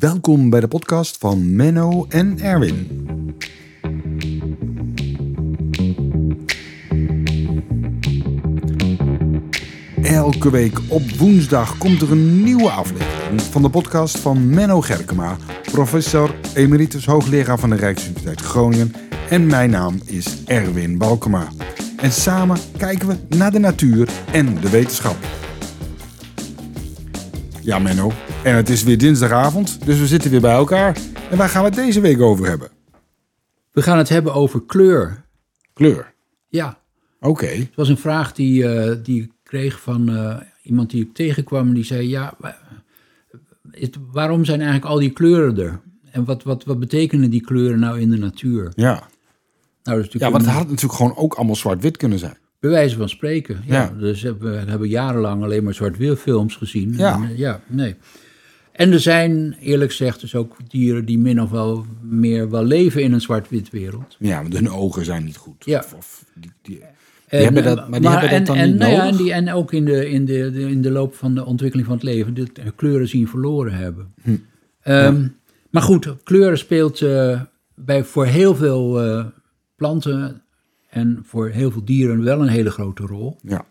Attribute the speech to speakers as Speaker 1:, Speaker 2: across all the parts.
Speaker 1: Welkom bij de podcast van Menno en Erwin. Elke week op woensdag komt er een nieuwe aflevering van de podcast van Menno Gerkema, professor emeritus hoogleraar van de Rijksuniversiteit Groningen. En mijn naam is Erwin Balkema. En samen kijken we naar de natuur en de wetenschap. Ja, Menno. En het is weer dinsdagavond, dus we zitten weer bij elkaar. En waar gaan we het deze week over hebben?
Speaker 2: We gaan het hebben over kleur.
Speaker 1: Kleur.
Speaker 2: Ja,
Speaker 1: Oké.
Speaker 2: het was een vraag die, eh, die ik kreeg van eh, iemand die ik tegenkwam. En die zei, ja, het- waarom zijn eigenlijk al die kleuren er? En wat, wat, wat betekenen die kleuren nou in de natuur?
Speaker 1: Ja.
Speaker 2: Nou, dat
Speaker 1: Ja, want het had natuurlijk gewoon ook allemaal zwart-wit kunnen zijn.
Speaker 2: bij wijze van spreken. Ja.
Speaker 1: Ja.
Speaker 2: Dus we hebben jarenlang alleen maar zwart-wit films gezien.
Speaker 1: Ja.
Speaker 2: En, eh, ja, nee. En er zijn, eerlijk gezegd, dus ook dieren die min of wel meer wel leven in een zwart-wit wereld.
Speaker 1: Ja, want hun ogen zijn niet goed.
Speaker 2: Ja.
Speaker 1: Of, of die, die,
Speaker 2: En,
Speaker 1: hebben dat- maar die hebben dat dan
Speaker 2: en,
Speaker 1: niet
Speaker 2: nou ja,
Speaker 1: nodig?
Speaker 2: en, die, en ook in de, in, de, de- in de loop van de ontwikkeling van het leven de kleuren zien verloren hebben.
Speaker 1: Hm.
Speaker 2: Ehm, Maar goed, kleuren speelt eh, bij, voor heel veel eh, planten en voor heel veel dieren wel een hele grote rol.
Speaker 1: ja.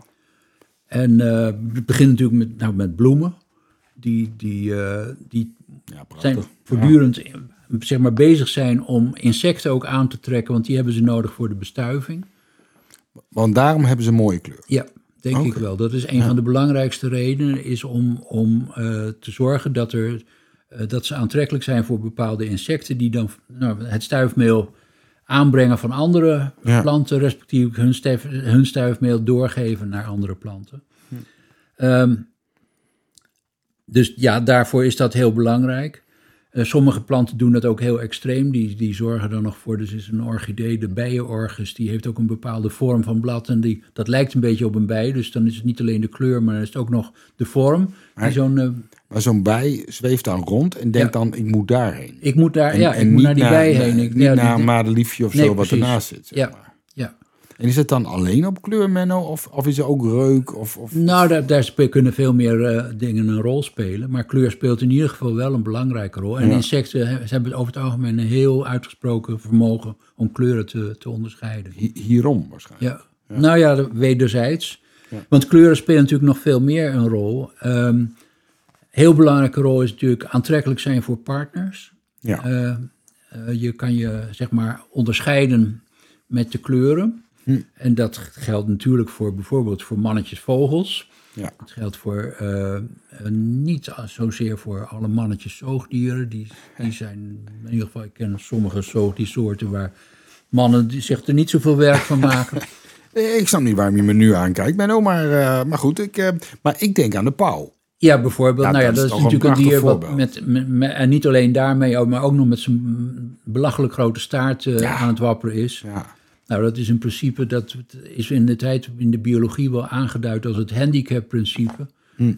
Speaker 2: En eh, het begint natuurlijk met, nou, met bloemen. Die, die, eh, die
Speaker 1: ja,
Speaker 2: zijn voortdurend zeg maar, bezig zijn om insecten ook aan te trekken, want die hebben ze nodig voor de bestuiving.
Speaker 1: Want daarom hebben ze een mooie kleur.
Speaker 2: Ja, denk ik wel. Dat is een van de belangrijkste redenen, is om, om eh, te zorgen dat, er, eh, dat ze aantrekkelijk zijn voor bepaalde insecten die dan nou, het stuifmeel aanbrengen van andere
Speaker 1: Ja.
Speaker 2: planten, respectievelijk hun, hun stuifmeel doorgeven naar andere planten. Ehm, dus ja, daarvoor is dat heel belangrijk. Eh, sommige planten doen dat ook heel extreem. Die, die zorgen er nog voor. Dus is een orchidee, de bijenorchis, die heeft ook een bepaalde vorm van blad. En die, dat lijkt een beetje op een bij. Dus dan is het niet alleen de kleur, maar dan is het ook nog de vorm.
Speaker 1: Maar-
Speaker 2: zo'n, eh,
Speaker 1: Maar zo'n bij zweeft dan rond en denkt
Speaker 2: Ja.
Speaker 1: dan, ik moet daarheen.
Speaker 2: ik moet daar,
Speaker 1: En,
Speaker 2: ja,
Speaker 1: en
Speaker 2: ik moet naar die bij heen. Ik,
Speaker 1: niet
Speaker 2: ja,
Speaker 1: naar een madeliefje of
Speaker 2: Nee,
Speaker 1: zo wat
Speaker 2: precies.
Speaker 1: ernaast zit. zeg
Speaker 2: ja,
Speaker 1: maar.
Speaker 2: Ja.
Speaker 1: En is het dan alleen op kleur, Menno? Of, of is er ook reuk? Of, of,
Speaker 2: Nou, daar, kunnen veel meer eh, dingen een rol spelen. Maar kleur speelt in ieder geval wel een belangrijke rol. En
Speaker 1: Ja.
Speaker 2: insecten he- ze hebben over het algemeen een heel uitgesproken vermogen om kleuren te, te onderscheiden.
Speaker 1: Hi- hierom waarschijnlijk.
Speaker 2: Ja. Nou ja, de- wederzijds.
Speaker 1: Ja.
Speaker 2: Want kleuren spelen natuurlijk nog veel meer een rol. Ehm heel belangrijke rol is natuurlijk aantrekkelijk zijn voor partners.
Speaker 1: Ja.
Speaker 2: Eh, eh, je kan je zeg maar onderscheiden met de kleuren.
Speaker 1: Hm.
Speaker 2: En dat geldt natuurlijk voor bijvoorbeeld voor mannetjes vogels.
Speaker 1: Ja.
Speaker 2: Het geldt voor, eh, eh, niet zozeer voor alle mannetjes zoogdieren. Die, die zijn, in ieder geval, ik ken sommige zoogdiersoorten waar mannen die zich er niet zoveel werk van maken.
Speaker 1: Ik snap niet waarom je me nu aankijkt, Menno. Maar, eh, maar goed, ik, maar ik denk aan de pauw.
Speaker 2: Ja, bijvoorbeeld.
Speaker 1: Ja,
Speaker 2: nou ja,
Speaker 1: dat
Speaker 2: dat
Speaker 1: is
Speaker 2: is,
Speaker 1: toch een
Speaker 2: natuurlijk een dier wat met, met, met- En niet alleen daarmee, ook- maar ook nog met zijn belachelijk grote staart
Speaker 1: Ja.
Speaker 2: aan het wapperen is.
Speaker 1: Ja.
Speaker 2: Nou, dat is een principe dat is in de tijd in de biologie wel aangeduid als het handicap-principe. Eh,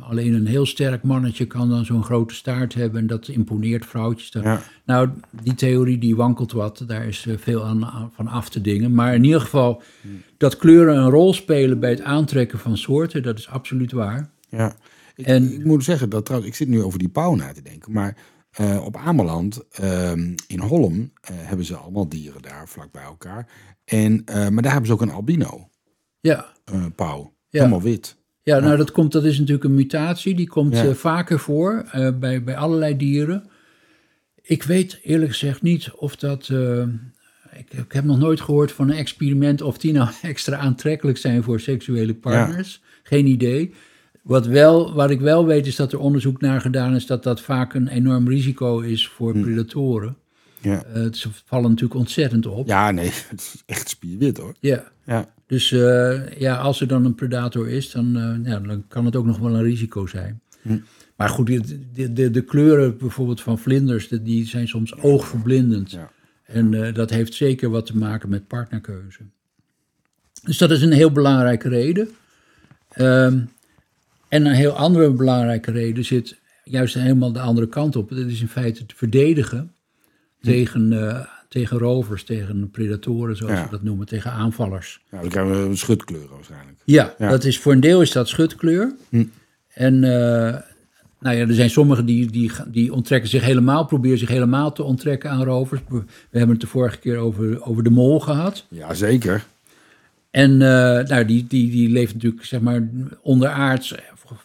Speaker 2: alleen een heel sterk mannetje kan dan zo'n grote staart hebben en dat imponeert vrouwtjes. dan.
Speaker 1: Ja.
Speaker 2: Nou, die theorie die wankelt wat, daar is eh, veel aan, aan- van af te dingen. Maar in ieder geval, dat kleuren een rol spelen bij het aantrekken van soorten, dat is absoluut waar.
Speaker 1: Ja. Ik,
Speaker 2: En-
Speaker 1: ik moet zeggen dat trouwens, ik zit nu over die pauw na te denken. Maar eh, op Ameland ehm, in Holm eh, hebben ze allemaal dieren daar vlak bij elkaar. En, eh, maar daar hebben ze ook een albino
Speaker 2: Ja,
Speaker 1: pauw.
Speaker 2: Ja.
Speaker 1: Helemaal wit.
Speaker 2: Ja, nou dat, komt, dat is natuurlijk een mutatie. Die komt
Speaker 1: Ja.
Speaker 2: vaker voor bij, bij allerlei dieren. Ik weet eerlijk gezegd niet of dat... ik, ik heb nog nooit gehoord van een experiment... of die nou extra aantrekkelijk zijn voor seksuele partners. Geen idee. Wat, wel, wat ik wel weet is dat er onderzoek naar gedaan is... dat dat vaak een enorm risico is voor
Speaker 1: Hm.
Speaker 2: predatoren.
Speaker 1: Ja.
Speaker 2: Eh, ze vallen natuurlijk ontzettend op.
Speaker 1: ja, nee, het is echt spierwit hoor.
Speaker 2: ja.
Speaker 1: Ja.
Speaker 2: Dus eh, ja, als er dan een predator is, dan, eh, ja, dan kan het ook nog wel een risico zijn.
Speaker 1: Hm.
Speaker 2: Maar goed, de, de, de, kleuren bijvoorbeeld van vlinders, de- die zijn soms oogverblindend.
Speaker 1: Ja.
Speaker 2: En dat heeft zeker wat te maken met partnerkeuze. Dus dat is een heel belangrijke reden. Ehm, en een heel andere belangrijke reden zit juist helemaal de andere kant op. Dat is in feite te verdedigen tegen, eh, tegen rovers, tegen predatoren, zoals
Speaker 1: Ja.
Speaker 2: we dat noemen, tegen aanvallers.
Speaker 1: Ja, dan krijgen we een schutkleur waarschijnlijk.
Speaker 2: Ja,
Speaker 1: Ja.
Speaker 2: dat is voor een deel is dat schutkleur.
Speaker 1: Hm.
Speaker 2: En eh, nou ja, er zijn sommigen die, die, die onttrekken zich helemaal, proberen zich helemaal te onttrekken aan rovers. We hebben het de vorige keer over, over de mol gehad.
Speaker 1: Ja, zeker.
Speaker 2: En uh, nou, die, die, die leeft natuurlijk zeg maar onderaards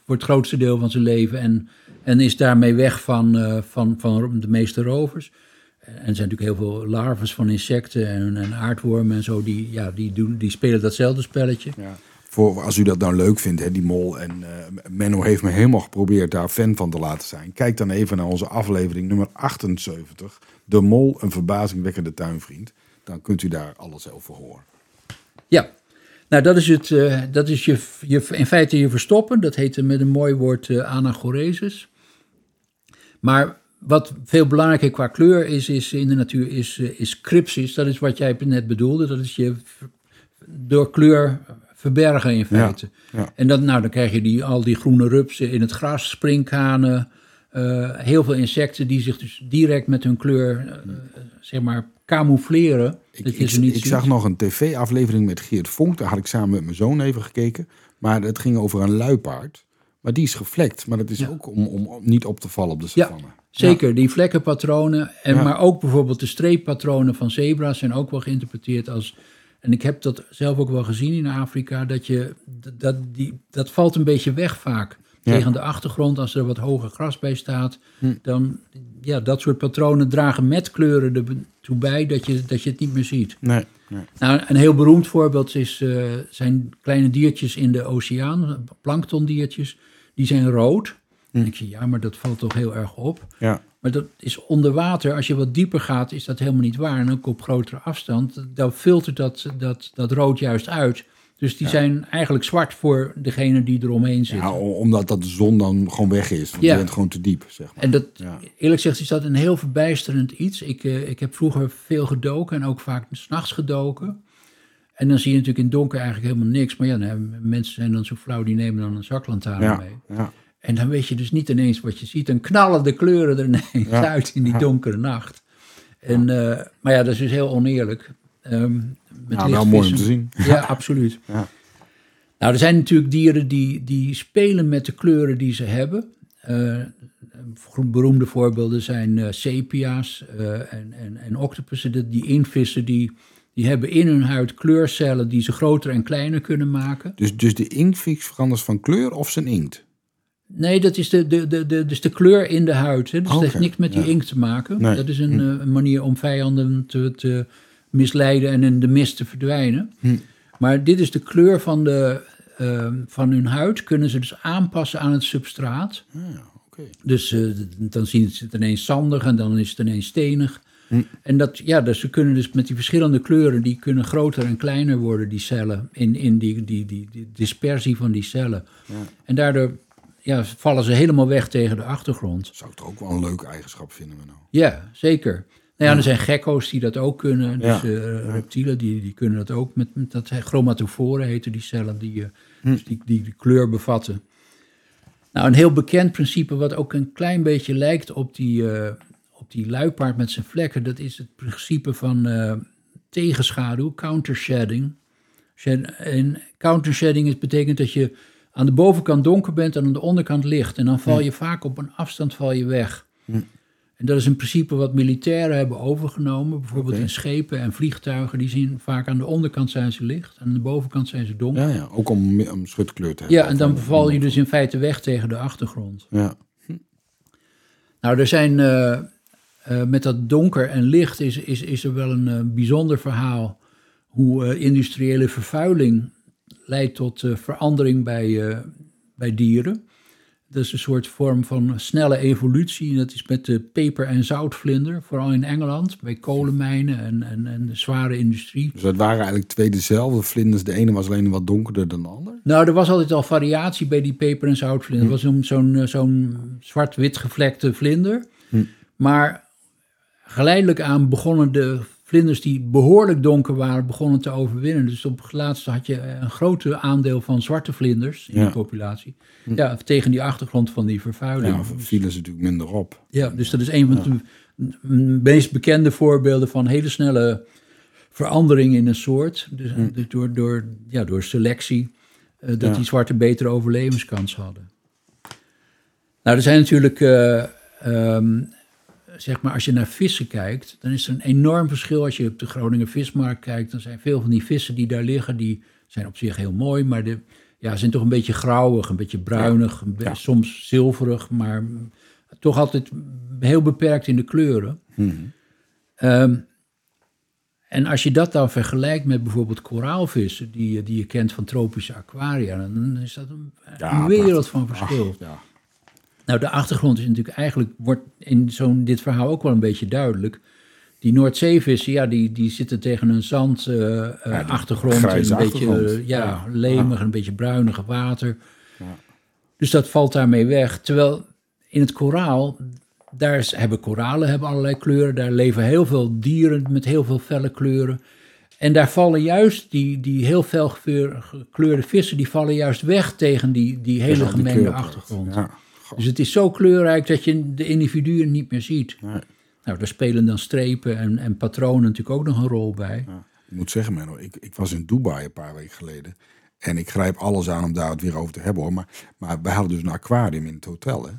Speaker 2: voor het grootste deel van zijn leven en, en is daarmee weg van, uh, van, van de meeste rovers. En er zijn natuurlijk heel veel larves van insecten en, en aardwormen en zo, die, ja, die, doen, die spelen datzelfde spelletje.
Speaker 1: Ja. Voor, als u dat nou leuk vindt, hè, die mol. En uh, Menno heeft me helemaal geprobeerd daar fan van te laten zijn. Kijk dan even naar onze aflevering nummer 78. De mol, een verbazingwekkende tuinvriend. Dan kunt u daar alles over horen.
Speaker 2: Ja, nou dat is, het, uh, dat is je, je, in feite je verstoppen. Dat heet met een mooi woord uh, anagoresis. Maar wat veel belangrijker qua kleur is, is in de natuur, is, is crypsis. Dat is wat jij net bedoelde. Dat is je door kleur verbergen in feite.
Speaker 1: Ja, ja.
Speaker 2: En dan, nou, dan krijg je die, al die groene rupsen in het gras, sprinkhanen, uh, heel veel insecten die zich dus direct met hun kleur, zeg maar, camoufleren.
Speaker 1: Ik,
Speaker 2: dat je
Speaker 1: ik,
Speaker 2: ze niet
Speaker 1: ik
Speaker 2: ziet.
Speaker 1: zag nog een tv-aflevering met Geert Vonk. Daar had ik samen met mijn zoon even gekeken. Maar het ging over een luipaard. Maar die is gevlekt. Maar dat is
Speaker 2: Ja.
Speaker 1: ook om, om niet op te vallen op de
Speaker 2: Ja,
Speaker 1: savanne.
Speaker 2: Zeker, die vlekkenpatronen, en,
Speaker 1: Ja.
Speaker 2: maar ook bijvoorbeeld de streeppatronen van zebra's zijn ook wel geïnterpreteerd als... En ik heb dat zelf ook wel gezien in Afrika, dat, je, dat, die, dat valt een beetje weg vaak. Tegen de achtergrond, als er wat hoger gras bij staat,
Speaker 1: Hm.
Speaker 2: dan, ja, dat soort patronen dragen met kleuren ertoe bij dat je, dat je het niet meer ziet.
Speaker 1: Nee, nee.
Speaker 2: Nou, een heel beroemd voorbeeld is, eh, zijn kleine diertjes in de oceaan, planktondiertjes, die zijn rood.
Speaker 1: Hm.
Speaker 2: En ik zeg, ja, maar dat valt toch heel erg op.
Speaker 1: Ja,
Speaker 2: Maar dat is onder water, als je wat dieper gaat, is dat helemaal niet waar. En ook op grotere afstand, dan filtert dat, dat, dat rood juist uit. Dus die zijn eigenlijk zwart voor degene die eromheen zitten.
Speaker 1: ja omdat dat de zon dan gewoon weg is. Want
Speaker 2: Ja.
Speaker 1: je bent gewoon te diep, zeg maar.
Speaker 2: En dat,
Speaker 1: Ja.
Speaker 2: eerlijk gezegd, is dat een heel verbijsterend iets. Ik, eh, ik heb vroeger veel gedoken en ook vaak s'nachts gedoken. En dan zie je natuurlijk in het donker eigenlijk helemaal niks. Maar ja, nou, mensen zijn dan zo flauw, die nemen dan een zaklantaarn mee.
Speaker 1: ja.
Speaker 2: En dan weet je dus niet ineens wat je ziet. Dan knallen de kleuren er ineens uit in die donkere nacht. En, eh, maar ja, dat is dus heel oneerlijk. Ehm, met
Speaker 1: Nou, wel mooi om te zien.
Speaker 2: Ja, absoluut.
Speaker 1: Ja.
Speaker 2: Nou, er zijn natuurlijk dieren die, die spelen met de kleuren die ze hebben. Eh, beroemde voorbeelden zijn eh, sepia's eh, en, en, en octopussen. Die- inktvissen die, die hebben in hun huid kleurcellen die ze groter en kleiner kunnen maken.
Speaker 1: Dus, dus de inktvis verandert van kleur of zijn inkt?
Speaker 2: Nee, dat is de, de, de, de, dus de kleur in de huid. Hè? Dus dat heeft niks met die
Speaker 1: ja.
Speaker 2: inkt te maken.
Speaker 1: Nee.
Speaker 2: Dat is een, eh, een manier om vijanden te, te misleiden en in de mist te verdwijnen.
Speaker 1: Hm.
Speaker 2: Maar dit is de kleur van, de, eh, van hun huid. Kunnen ze dus aanpassen aan het substraat.
Speaker 1: Ah.
Speaker 2: Dus eh, dan zien ze het ineens zandig en dan is het ineens stenig.
Speaker 1: Hm.
Speaker 2: En dat, ja, dus ze kunnen dus met die verschillende kleuren, die kunnen groter en kleiner worden, die cellen, in, in die, die, die, die dispersie van die cellen.
Speaker 1: Ja.
Speaker 2: En daardoor ja, vallen ze helemaal weg tegen de achtergrond.
Speaker 1: Zou ik toch ook wel een leuke eigenschap vinden, Menno.
Speaker 2: Ja, zeker. Nou ja, er zijn gekko's die dat ook kunnen. Dus
Speaker 1: Ja.
Speaker 2: eh, reptielen die, die kunnen dat ook. Met, met dat chromatoforen heten die cellen die, eh,
Speaker 1: Hm.
Speaker 2: dus die, die de kleur bevatten. Nou, een heel bekend principe wat ook een klein beetje lijkt op die, eh, op die luipaard met zijn vlekken. Dat is het principe van tegenschaduw, countershading. Shed- En countershading is, betekent dat je aan de bovenkant donker bent en aan de onderkant licht. En dan val je vaak op een afstand val je weg.
Speaker 1: Hm.
Speaker 2: En dat is een principe wat militairen hebben overgenomen. Bijvoorbeeld in schepen en vliegtuigen. Die zien vaak aan de onderkant zijn ze licht. En aan de bovenkant zijn ze donker.
Speaker 1: Ja, ja. Ook om, om schutkleur te hebben.
Speaker 2: Ja, en dan
Speaker 1: Of-
Speaker 2: val je dus in feite weg tegen de achtergrond.
Speaker 1: Ja.
Speaker 2: Nou, er zijn eh, eh, met dat donker en licht is, is, is er wel een eh, bijzonder verhaal hoe industriële vervuiling leidt tot verandering bij, bij dieren. Dat is een soort vorm van snelle evolutie. Dat is met de peper- en zoutvlinder, vooral in Engeland, bij kolenmijnen en, en, en de zware industrie.
Speaker 1: Dus het waren eigenlijk twee dezelfde vlinders. De ene was alleen wat donkerder dan de ander.
Speaker 2: Nou, er was altijd al variatie bij die peper- en zoutvlinder.
Speaker 1: Hm.
Speaker 2: Er was zo'n zo'n eh, zo'n zwart-wit gevlekte vlinder.
Speaker 1: Hm.
Speaker 2: Maar geleidelijk aan begonnen de vlinders die behoorlijk donker waren, begonnen te overwinnen. Dus op het laatste had je een groot aandeel van zwarte vlinders in
Speaker 1: Ja.
Speaker 2: de populatie.
Speaker 1: Hm.
Speaker 2: Ja, tegen die achtergrond van die vervuiling.
Speaker 1: Ja, vielen ze natuurlijk minder op.
Speaker 2: Ja, dus dat is een van de meest bekende voorbeelden van hele snelle verandering in een soort. Dus,
Speaker 1: Hm.
Speaker 2: dus door, door, ja, door selectie, eh, dat die zwarte betere overlevingskans hadden. Nou, er zijn natuurlijk, eh, ehm, zeg maar, als je naar vissen kijkt, dan is er een enorm verschil. Als je op de Groningen vismarkt kijkt, dan zijn veel van die vissen die daar liggen, die zijn op zich heel mooi, maar de, ja, zijn toch een beetje grauwig, een beetje bruinig,
Speaker 1: Ja.
Speaker 2: soms zilverig, maar toch altijd heel beperkt in de kleuren.
Speaker 1: Mhm.
Speaker 2: Ehm, en als je dat dan vergelijkt met bijvoorbeeld koraalvissen, die, je- die je kent van tropische aquaria, dan is dat een,
Speaker 1: Ja,
Speaker 2: een wereld
Speaker 1: prachtig.
Speaker 2: van verschil.
Speaker 1: Ach, ja.
Speaker 2: Nou, de achtergrond is natuurlijk eigenlijk, wordt in zo'n dit verhaal ook wel een beetje duidelijk. Die Noordzeevissen, ja, die, die zitten tegen een zand eh, eh,
Speaker 1: Ja,
Speaker 2: achtergrond. En een beetje eh, ja,
Speaker 1: Ja.
Speaker 2: lemig, een beetje bruinig water.
Speaker 1: Ja.
Speaker 2: Dus dat valt daarmee weg. Terwijl in het koraal, daar is- hebben koralen hebben allerlei kleuren. Daar leven heel veel dieren met heel veel felle kleuren. En daar vallen juist die, die heel fel geveur- gekleurde vissen, die vallen juist weg tegen die, die hele gemengde achtergrond.
Speaker 1: Ja.
Speaker 2: Dus het is zo kleurrijk dat je de individuen niet meer ziet.
Speaker 1: nee.
Speaker 2: Nou, daar spelen dan strepen en, en patronen natuurlijk ook nog een rol bij.
Speaker 1: Ja. Ik moet zeggen, Menno, ik, ik was in Dubai een paar weken geleden. En ik grijp alles aan om daar het weer over te hebben hoor. Maar, maar wij hadden dus een aquarium in het hotel. Hè?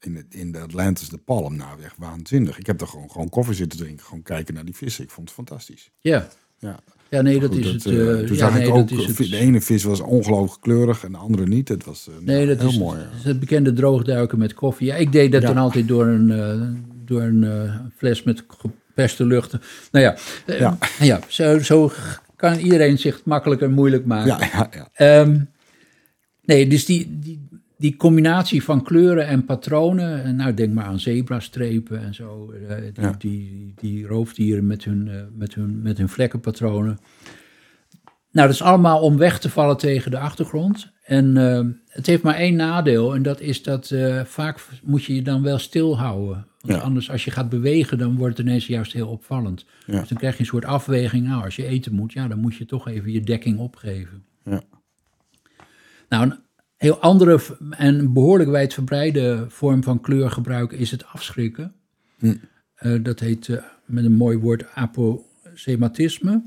Speaker 1: In, het, in de Atlantis de Palm. Nou, echt waanzinnig. Ik heb er gewoon, gewoon koffie zitten drinken. Gewoon kijken naar die vissen. Ik vond het fantastisch.
Speaker 2: Ja,
Speaker 1: Ja,
Speaker 2: ja nee, dat
Speaker 1: Goed,
Speaker 2: is het.
Speaker 1: eh,
Speaker 2: eh,
Speaker 1: toen
Speaker 2: ja,
Speaker 1: zag
Speaker 2: nee,
Speaker 1: ik ook,
Speaker 2: is het.
Speaker 1: de ene vis was ongelooflijk kleurig en de andere niet. Het was eh,
Speaker 2: Nee, dat
Speaker 1: heel
Speaker 2: is,
Speaker 1: mooi.
Speaker 2: het, het bekende droogduiken met koffie. Ja, ik deed dat
Speaker 1: Ja.
Speaker 2: dan altijd door een, eh, door een fles met geperste luchten. Nou ja,
Speaker 1: Ja.
Speaker 2: ja. zo, zo kan iedereen zich makkelijk en moeilijk maken.
Speaker 1: Ja, ja, ja.
Speaker 2: Ehm, nee, dus die, die, die combinatie van kleuren en patronen. eh, Nou, denk maar aan zebrastrepen en zo. eh, die,
Speaker 1: Ja.
Speaker 2: die, die roofdieren met hun, eh, met, hun, met hun vlekkenpatronen. Nou, dat is allemaal om weg te vallen tegen de achtergrond. En het heeft maar één nadeel. En dat is dat vaak moet je je dan wel stilhouden. Want
Speaker 1: Ja.
Speaker 2: anders, als je gaat bewegen, dan wordt het ineens juist heel opvallend.
Speaker 1: Ja.
Speaker 2: Dus dan krijg je een soort afweging. Nou, als je eten moet, ja, dan moet je toch even je dekking opgeven.
Speaker 1: Ja.
Speaker 2: Nou, heel andere en behoorlijk wijdverbreide vorm van kleurgebruik is het afschrikken.
Speaker 1: Hm.
Speaker 2: Eh, dat heet eh, met een mooi woord aposematisme.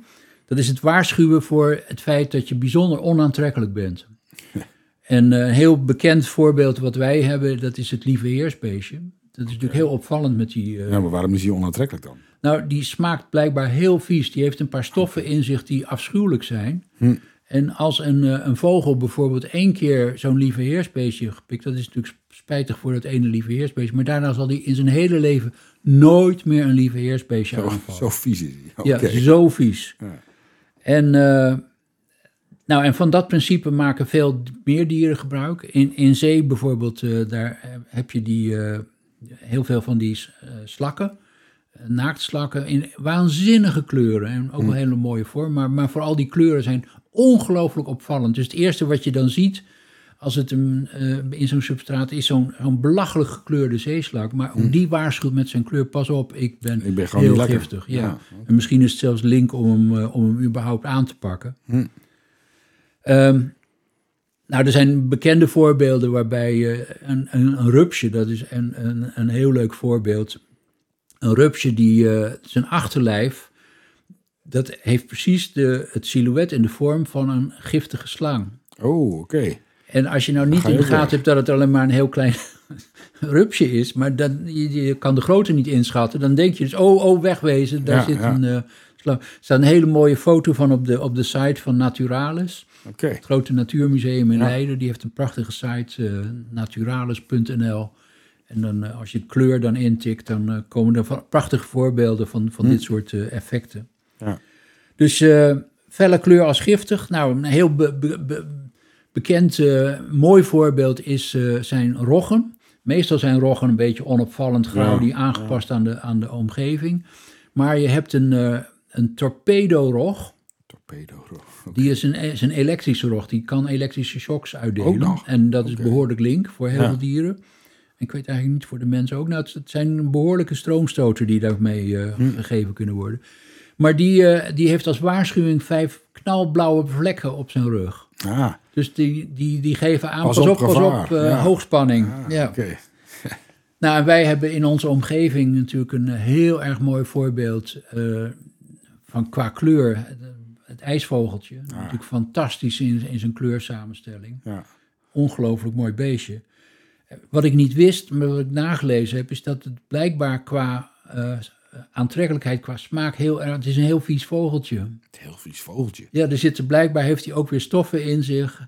Speaker 2: Dat is het waarschuwen voor het feit dat je bijzonder onaantrekkelijk bent. En eh, een heel bekend voorbeeld wat wij hebben, dat is het lieve heersbeestje. Dat is natuurlijk heel opvallend met die...
Speaker 1: ja, maar waarom is die onaantrekkelijk dan?
Speaker 2: nou, die smaakt blijkbaar heel vies. Die heeft een paar stoffen in zich die afschuwelijk zijn.
Speaker 1: Hm.
Speaker 2: En als een, eh, een vogel bijvoorbeeld één keer zo'n lieve heersbeestje gepikt, dat is natuurlijk spijtig voor dat ene lieve heersbeestje, maar daarna zal hij in zijn hele leven nooit meer een lieve heersbeestje
Speaker 1: Zo,
Speaker 2: aanvallen.
Speaker 1: zo vies is die.
Speaker 2: Ja, zo vies.
Speaker 1: Ja.
Speaker 2: En, eh, nou, en van dat principe maken veel meer dieren gebruik. In, in zee bijvoorbeeld, eh, daar heb je die, heel veel van die slakken, naaktslakken, in waanzinnige kleuren. En ook wel hele mooie vorm, maar, maar vooral die kleuren zijn ongelooflijk opvallend. Dus het eerste wat je dan ziet als het een, eh, in zo'n substraat is, zo'n zo'n belachelijk gekleurde zeeslak. Maar ook die waarschuwt met zijn kleur, pas op, ik ben,
Speaker 1: Ik ben
Speaker 2: heel giftig. Ja.
Speaker 1: Ja.
Speaker 2: En misschien is het zelfs link om hem, eh, om hem überhaupt aan te pakken.
Speaker 1: Hm.
Speaker 2: Ehm, nou, er zijn bekende voorbeelden waarbij een, een, een rupsje, dat is een, een, een heel leuk voorbeeld. Een rupsje die eh, zijn achterlijf, dat heeft precies de, het silhouet en de vorm van een giftige slang.
Speaker 1: Oh, oké.
Speaker 2: En als je nou niet
Speaker 1: je
Speaker 2: in de gaten
Speaker 1: weg.
Speaker 2: hebt dat het alleen maar een heel klein rupsje is, maar dan, je, je kan de grootte niet inschatten, dan denk je dus, oh, oh, wegwezen, daar
Speaker 1: Ja,
Speaker 2: zit
Speaker 1: ja.
Speaker 2: een uh, slang. Er staat een hele mooie foto van op de, op de site van Naturalis,
Speaker 1: Oké.
Speaker 2: het grote natuurmuseum in
Speaker 1: Ja.
Speaker 2: Leiden. Die heeft een prachtige site, eh, naturalis.nl. En dan, eh, als je kleur dan intikt, dan eh, komen er van- prachtige voorbeelden van, van
Speaker 1: Hm.
Speaker 2: dit soort eh, effecten.
Speaker 1: Ja.
Speaker 2: Dus eh, felle kleur als giftig. Nou, een heel be- be- be- bekend eh, mooi voorbeeld is, eh, zijn roggen. Meestal zijn roggen een beetje onopvallend grauw,
Speaker 1: Ja,
Speaker 2: die aangepast aan, de, aan de omgeving. Maar je hebt een, eh een torpedo-rog.
Speaker 1: Torpedo.
Speaker 2: Die is een, is een elektrische rog. Die kan elektrische shocks uitdelen.
Speaker 1: Ook nog?
Speaker 2: En dat is behoorlijk link voor heel
Speaker 1: Ja.
Speaker 2: veel dieren. En ik weet eigenlijk niet voor de mensen ook. Nou, het, het zijn behoorlijke stroomstoten die daarmee
Speaker 1: Hm.
Speaker 2: gegeven kunnen worden. Maar die, eh, die heeft als waarschuwing vijf knalblauwe vlekken op zijn rug.
Speaker 1: Ah,
Speaker 2: Dus die, die, die geven aan,
Speaker 1: Pas
Speaker 2: pas,
Speaker 1: op,
Speaker 2: pas
Speaker 1: gevaar.
Speaker 2: op, eh,
Speaker 1: Ja.
Speaker 2: hoogspanning.
Speaker 1: ah,
Speaker 2: ja.
Speaker 1: oké.
Speaker 2: Nou, en wij hebben in onze omgeving natuurlijk een eh, heel erg mooi voorbeeld van qua kleur. Het, ijsvogeltje, natuurlijk fantastisch in, in zijn kleursamenstelling.
Speaker 1: Ja.
Speaker 2: Ongelooflijk mooi beestje. Wat ik niet wist, maar wat ik nagelezen heb, is dat het blijkbaar qua aantrekkelijkheid, qua smaak heel erg. Het is een heel vies vogeltje.
Speaker 1: Het heel vies vogeltje.
Speaker 2: Ja, er zitten blijkbaar heeft hij ook weer stoffen in zich.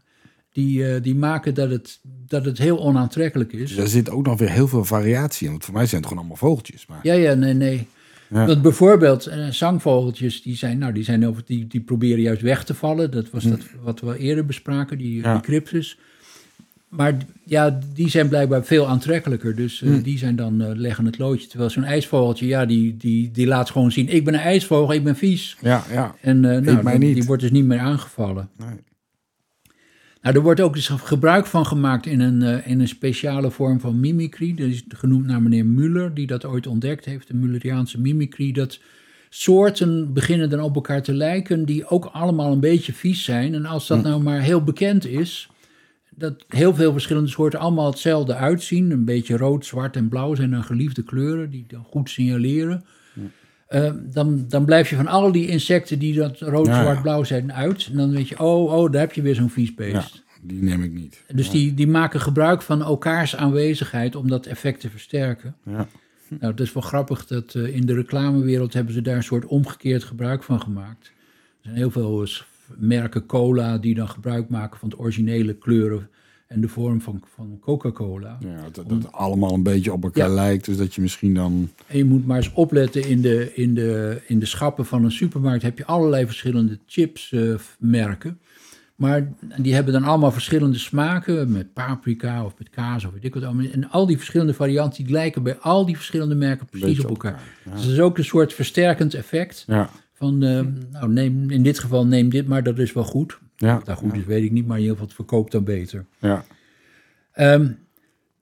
Speaker 2: Die, eh, die maken dat het, dat het heel onaantrekkelijk is.
Speaker 1: Dus er zit ook nog weer heel veel variatie in. Want voor mij zijn het gewoon allemaal vogeltjes. Maar...
Speaker 2: Ja, ja, nee, nee.
Speaker 1: Ja.
Speaker 2: Want bijvoorbeeld eh, zangvogeltjes, die, zijn, nou, die, zijn over, die, die proberen juist weg te vallen. Dat was dat wat we eerder bespraken, die,
Speaker 1: Hm. Ja.
Speaker 2: die cryptus. Maar ja, die zijn blijkbaar veel aantrekkelijker. Dus eh,
Speaker 1: Hm.
Speaker 2: die zijn dan eh, leggen het loodje. Terwijl zo'n ijsvogeltje, ja, die, die, die laat gewoon zien... ik ben een ijsvogel, ik ben vies.
Speaker 1: Ja, ja.
Speaker 2: En eh, nou, die- wordt dus niet meer aangevallen.
Speaker 1: Nee.
Speaker 2: Nou, er wordt ook dus gebruik van gemaakt in een, in een speciale vorm van mimicry. Dat is genoemd naar meneer Muller, die dat ooit ontdekt heeft. De Mulleriaanse mimicry. Dat soorten beginnen dan op elkaar te lijken, die ook allemaal een beetje vies zijn. En als dat nou maar heel bekend is, dat heel veel verschillende soorten allemaal hetzelfde uitzien. Een beetje rood, zwart en blauw zijn dan geliefde kleuren, die dan goed signaleren. Eh, dan, dan blijf je van al die insecten die dat rood,
Speaker 1: Ja, ja.
Speaker 2: zwart, blauw zijn uit. En dan weet je, oh, oh, daar heb je weer zo'n vies beest.
Speaker 1: Ja, die neem ik niet.
Speaker 2: Dus die, die maken gebruik van elkaars aanwezigheid om dat effect te versterken.
Speaker 1: Ja.
Speaker 2: Nou, het is wel grappig dat eh, in de reclamewereld hebben ze daar een soort omgekeerd gebruik van gemaakt. Er zijn heel veel eh, merken cola die dan gebruik maken van de originele kleuren en de vorm van, van Coca-Cola.
Speaker 1: Ja, dat, dat allemaal een beetje op elkaar
Speaker 2: Ja.
Speaker 1: lijkt. Dus dat je misschien dan...
Speaker 2: En je moet maar eens opletten in de, in de, in de schappen van een supermarkt heb je allerlei verschillende chipsmerken. maar die hebben dan allemaal verschillende smaken met paprika of met kaas of weet ik wat allemaal. En al die verschillende varianten die lijken bij al die verschillende merken precies
Speaker 1: Beetje
Speaker 2: op
Speaker 1: op
Speaker 2: elkaar.
Speaker 1: elkaar,
Speaker 2: Dus dat is ook een soort versterkend effect
Speaker 1: Ja,
Speaker 2: van, eh, nou neem, in dit geval neem dit maar, dat is wel goed.
Speaker 1: ja,
Speaker 2: Of dat goed is, weet ik niet, maar in ieder geval het verkoopt dan beter.
Speaker 1: ja.
Speaker 2: Ehm,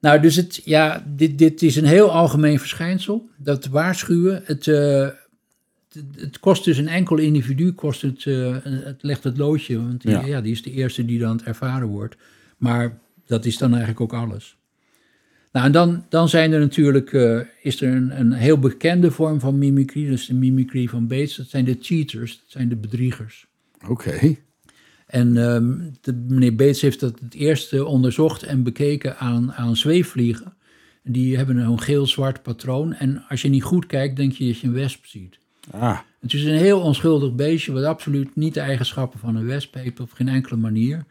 Speaker 2: nou, dus het, ja, dit, dit is een heel algemeen verschijnsel. Dat waarschuwen, het, eh, het, het kost dus een enkel individu, kost het, eh, het legt het loodje. Want die,
Speaker 1: Ja.
Speaker 2: ja. die is de eerste die dan het ervaren wordt. Maar dat is dan eigenlijk ook alles. Nou, en dan, dan zijn er natuurlijk, eh, is er een, een heel bekende vorm van mimicry. Dat is de mimicry van Bates. Dat zijn de cheaters, dat zijn de bedriegers.
Speaker 1: Oké.
Speaker 2: En ehm, de, meneer Bates heeft dat het eerste onderzocht en bekeken aan, aan zweefvliegen. En die hebben een geel-zwart patroon. En als je niet goed kijkt, denk je dat je een wesp ziet.
Speaker 1: Ah,
Speaker 2: Het is een heel onschuldig beestje, wat absoluut niet de eigenschappen van een wesp heeft op geen enkele manier.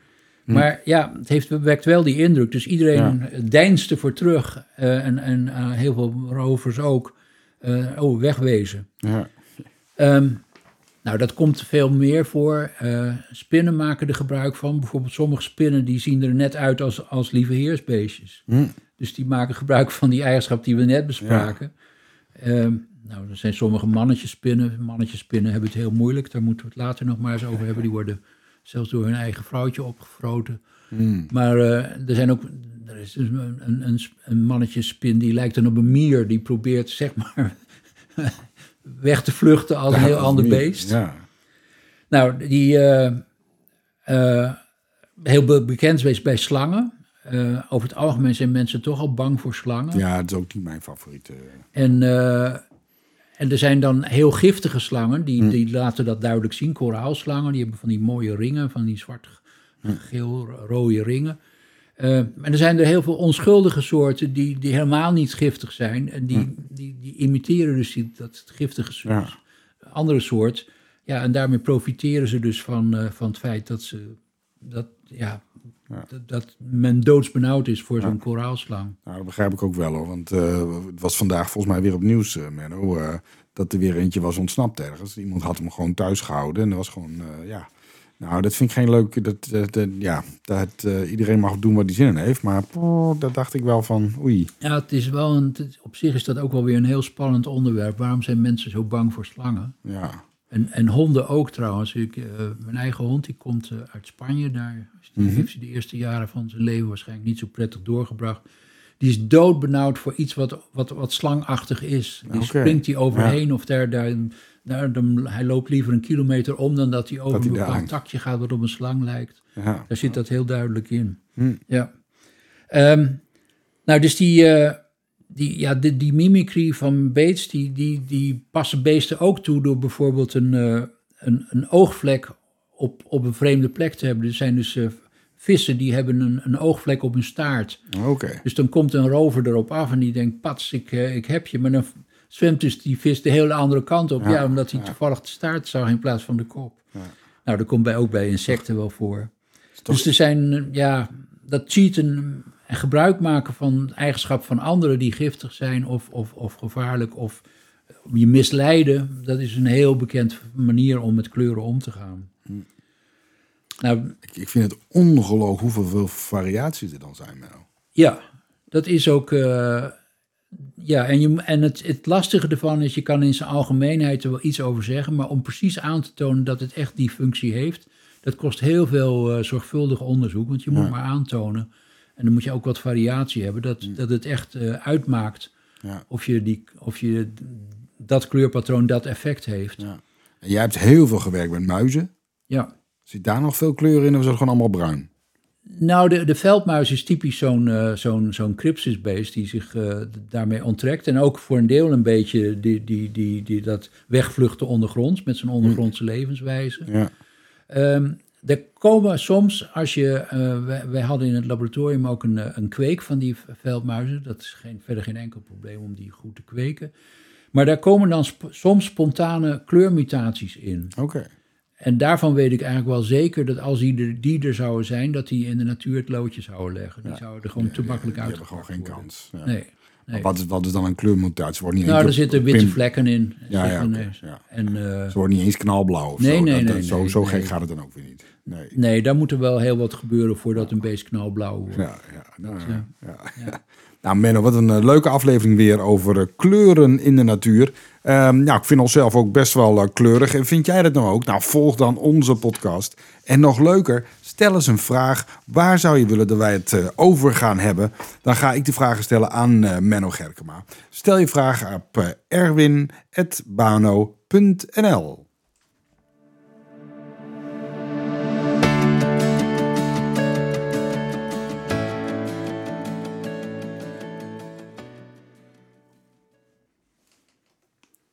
Speaker 2: Maar ja, het heeft, wekt wel die indruk. Dus iedereen deinst ervoor terug. eh, en en eh, heel veel rovers ook. eh, oh, wegwezen.
Speaker 1: ja.
Speaker 2: Ehm, nou, dat komt veel meer voor. Spinnen maken er gebruik van. Bijvoorbeeld sommige spinnen die zien er net uit als, als lieve heersbeestjes.
Speaker 1: Hm.
Speaker 2: Dus die maken gebruik van die eigenschap die we net bespraken. Ehm, nou, er zijn sommige mannetjespinnen. Mannetjespinnen hebben het heel moeilijk. Daar moeten we het later nog maar eens over hebben. Die worden zelfs door hun eigen vrouwtje opgefroten.
Speaker 1: Hm.
Speaker 2: Maar eh, er zijn ook... Er is dus een, een, een, mannetjespin die lijkt dan op een mier. Die probeert, zeg maar, weg te vluchten als een heel ander beest.
Speaker 1: Ja.
Speaker 2: Nou, die eh, eh, heel be- bekend is bij slangen. Over het algemeen zijn mensen toch al bang voor slangen.
Speaker 1: ja, het is ook niet mijn favoriete.
Speaker 2: En, en er zijn dan heel giftige slangen, die, die laten dat duidelijk zien. Koraalslangen, die hebben van die mooie ringen, van die zwart, geel, rode ringen. Eh, en er zijn er heel veel onschuldige soorten die, die helemaal niet giftig zijn. En die, die, die imiteren dus die, dat giftige soort,
Speaker 1: Ja.
Speaker 2: andere soort. Ja, en daarmee profiteren ze dus van, eh, van het feit dat, ze, dat, ja,
Speaker 1: Ja.
Speaker 2: Dat, dat men doodsbenauwd is voor zo'n koraalslang.
Speaker 1: Nou, dat begrijp ik ook wel hoor. Want eh, het was vandaag volgens mij weer op nieuws, eh, Menno. eh, dat er weer eentje was ontsnapt ergens. Iemand had hem gewoon thuis gehouden. En dat was gewoon, ja. Nou, dat vind ik geen leuk. Dat, dat, dat- ja, dat iedereen mag doen wat hij zin in heeft. Maar poh, dat dacht ik wel van, oei.
Speaker 2: Ja, het is wel een, op zich is dat ook wel weer een heel spannend onderwerp. Waarom zijn mensen zo bang voor slangen?
Speaker 1: Ja,
Speaker 2: En, en honden ook trouwens. Ik, eh, mijn eigen hond die komt eh, uit Spanje. Daar die, heeft hij de eerste jaren van zijn leven waarschijnlijk niet zo prettig doorgebracht. Die is doodbenauwd voor iets wat, wat, wat slangachtig is. Die springt hij overheen of daar, daar, hij loopt liever een kilometer om dan dat hij over
Speaker 1: Dat
Speaker 2: een bepaald takje gaat wat op een slang lijkt.
Speaker 1: ja.
Speaker 2: Daar zit dat heel duidelijk in.
Speaker 1: Hm.
Speaker 2: Ja. Ehm, nou, dus die, eh, die, ja, die, die mimicry van Bates, die, die, die passen beesten ook toe door bijvoorbeeld een, eh, een, een oogvlek op, op een vreemde plek te hebben. Er zijn dus eh, vissen die hebben een, een oogvlek op hun staart.
Speaker 1: Oké.
Speaker 2: Dus dan komt een rover erop af en die denkt, pats, ik, eh, ik heb je. Maar dan zwemt dus die vis de hele andere kant op. Ja, omdat hij toevallig de staart zag in plaats van de kop. Nou, dat komt bij, ook bij insecten wel voor. Dus er zijn, ja, dat cheaten en gebruik maken van eigenschap van anderen die giftig zijn of, of, of gevaarlijk of je misleiden, dat is een heel bekend manier om met kleuren om te gaan. Nou,
Speaker 1: Ik, ik vind het ongelooflijk hoeveel variaties er dan zijn, Menno.
Speaker 2: Ja, dat is ook. eh, ja, en, je, en het, het lastige ervan is, je kan in zijn algemeenheid er wel iets over zeggen, maar om precies aan te tonen dat het echt die functie heeft, dat kost heel veel eh, zorgvuldig onderzoek, want je moet maar aantonen. En dan moet je ook wat variatie hebben, dat, dat het echt eh, uitmaakt
Speaker 1: Ja.
Speaker 2: of, je die, of je dat kleurpatroon dat effect heeft.
Speaker 1: Ja. En jij hebt heel veel gewerkt met muizen.
Speaker 2: ja.
Speaker 1: Zit daar nog veel kleur in of is het gewoon allemaal bruin?
Speaker 2: Nou, de, de veldmuis is typisch zo'n eh, zo'n zo'n crypsisbeest die zich eh, daarmee onttrekt. En ook voor een deel een beetje die, die, die, die dat wegvluchten ondergronds met zijn ondergrondse levenswijze.
Speaker 1: Ja.
Speaker 2: Ehm, er komen soms, als je, eh, wij, wij hadden in het laboratorium ook een, eh, een kweek van die veldmuizen. Dat is geen, verder geen enkel probleem om die goed te kweken. Maar daar komen dan sp- soms spontane kleurmutaties in.
Speaker 1: Oké.
Speaker 2: En daarvan weet ik eigenlijk wel zeker dat als die er, die er zouden zijn, dat die in de natuur het loodje zouden leggen. Die zouden er gewoon te makkelijk
Speaker 1: Die
Speaker 2: uit.
Speaker 1: hebben gewoon geen kans. Ja.
Speaker 2: Nee. Nee.
Speaker 1: Wat, is, wat is dan een kleurmutatie? Wordt niet
Speaker 2: Nou, er zitten witte
Speaker 1: pin-
Speaker 2: vlekken in.
Speaker 1: Ja,
Speaker 2: nee.
Speaker 1: ja.
Speaker 2: En eh,
Speaker 1: Ze wordt niet eens knalblauw of
Speaker 2: Nee,
Speaker 1: zo.
Speaker 2: nee,
Speaker 1: Dat- dat-
Speaker 2: nee,
Speaker 1: zo zo gek gaat het dan ook weer niet. Nee.
Speaker 2: nee, daar moet er wel heel wat gebeuren voordat een beest knalblauw wordt.
Speaker 1: Ja, ja, nou, ja, ja. Nou, Menno, wat een eh, leuke aflevering weer over eh, kleuren in de natuur. Ehm, nou, ik vind onszelf ook best wel eh, kleurig. En vind jij dat nou ook? Nou, volg dan onze podcast. En nog leuker, stel eens een vraag. Waar zou je willen dat wij het eh, over gaan hebben? Dan ga ik die vragen stellen aan eh, Menno Gerkema. Stel je vraag op eh, erwin.bano.nl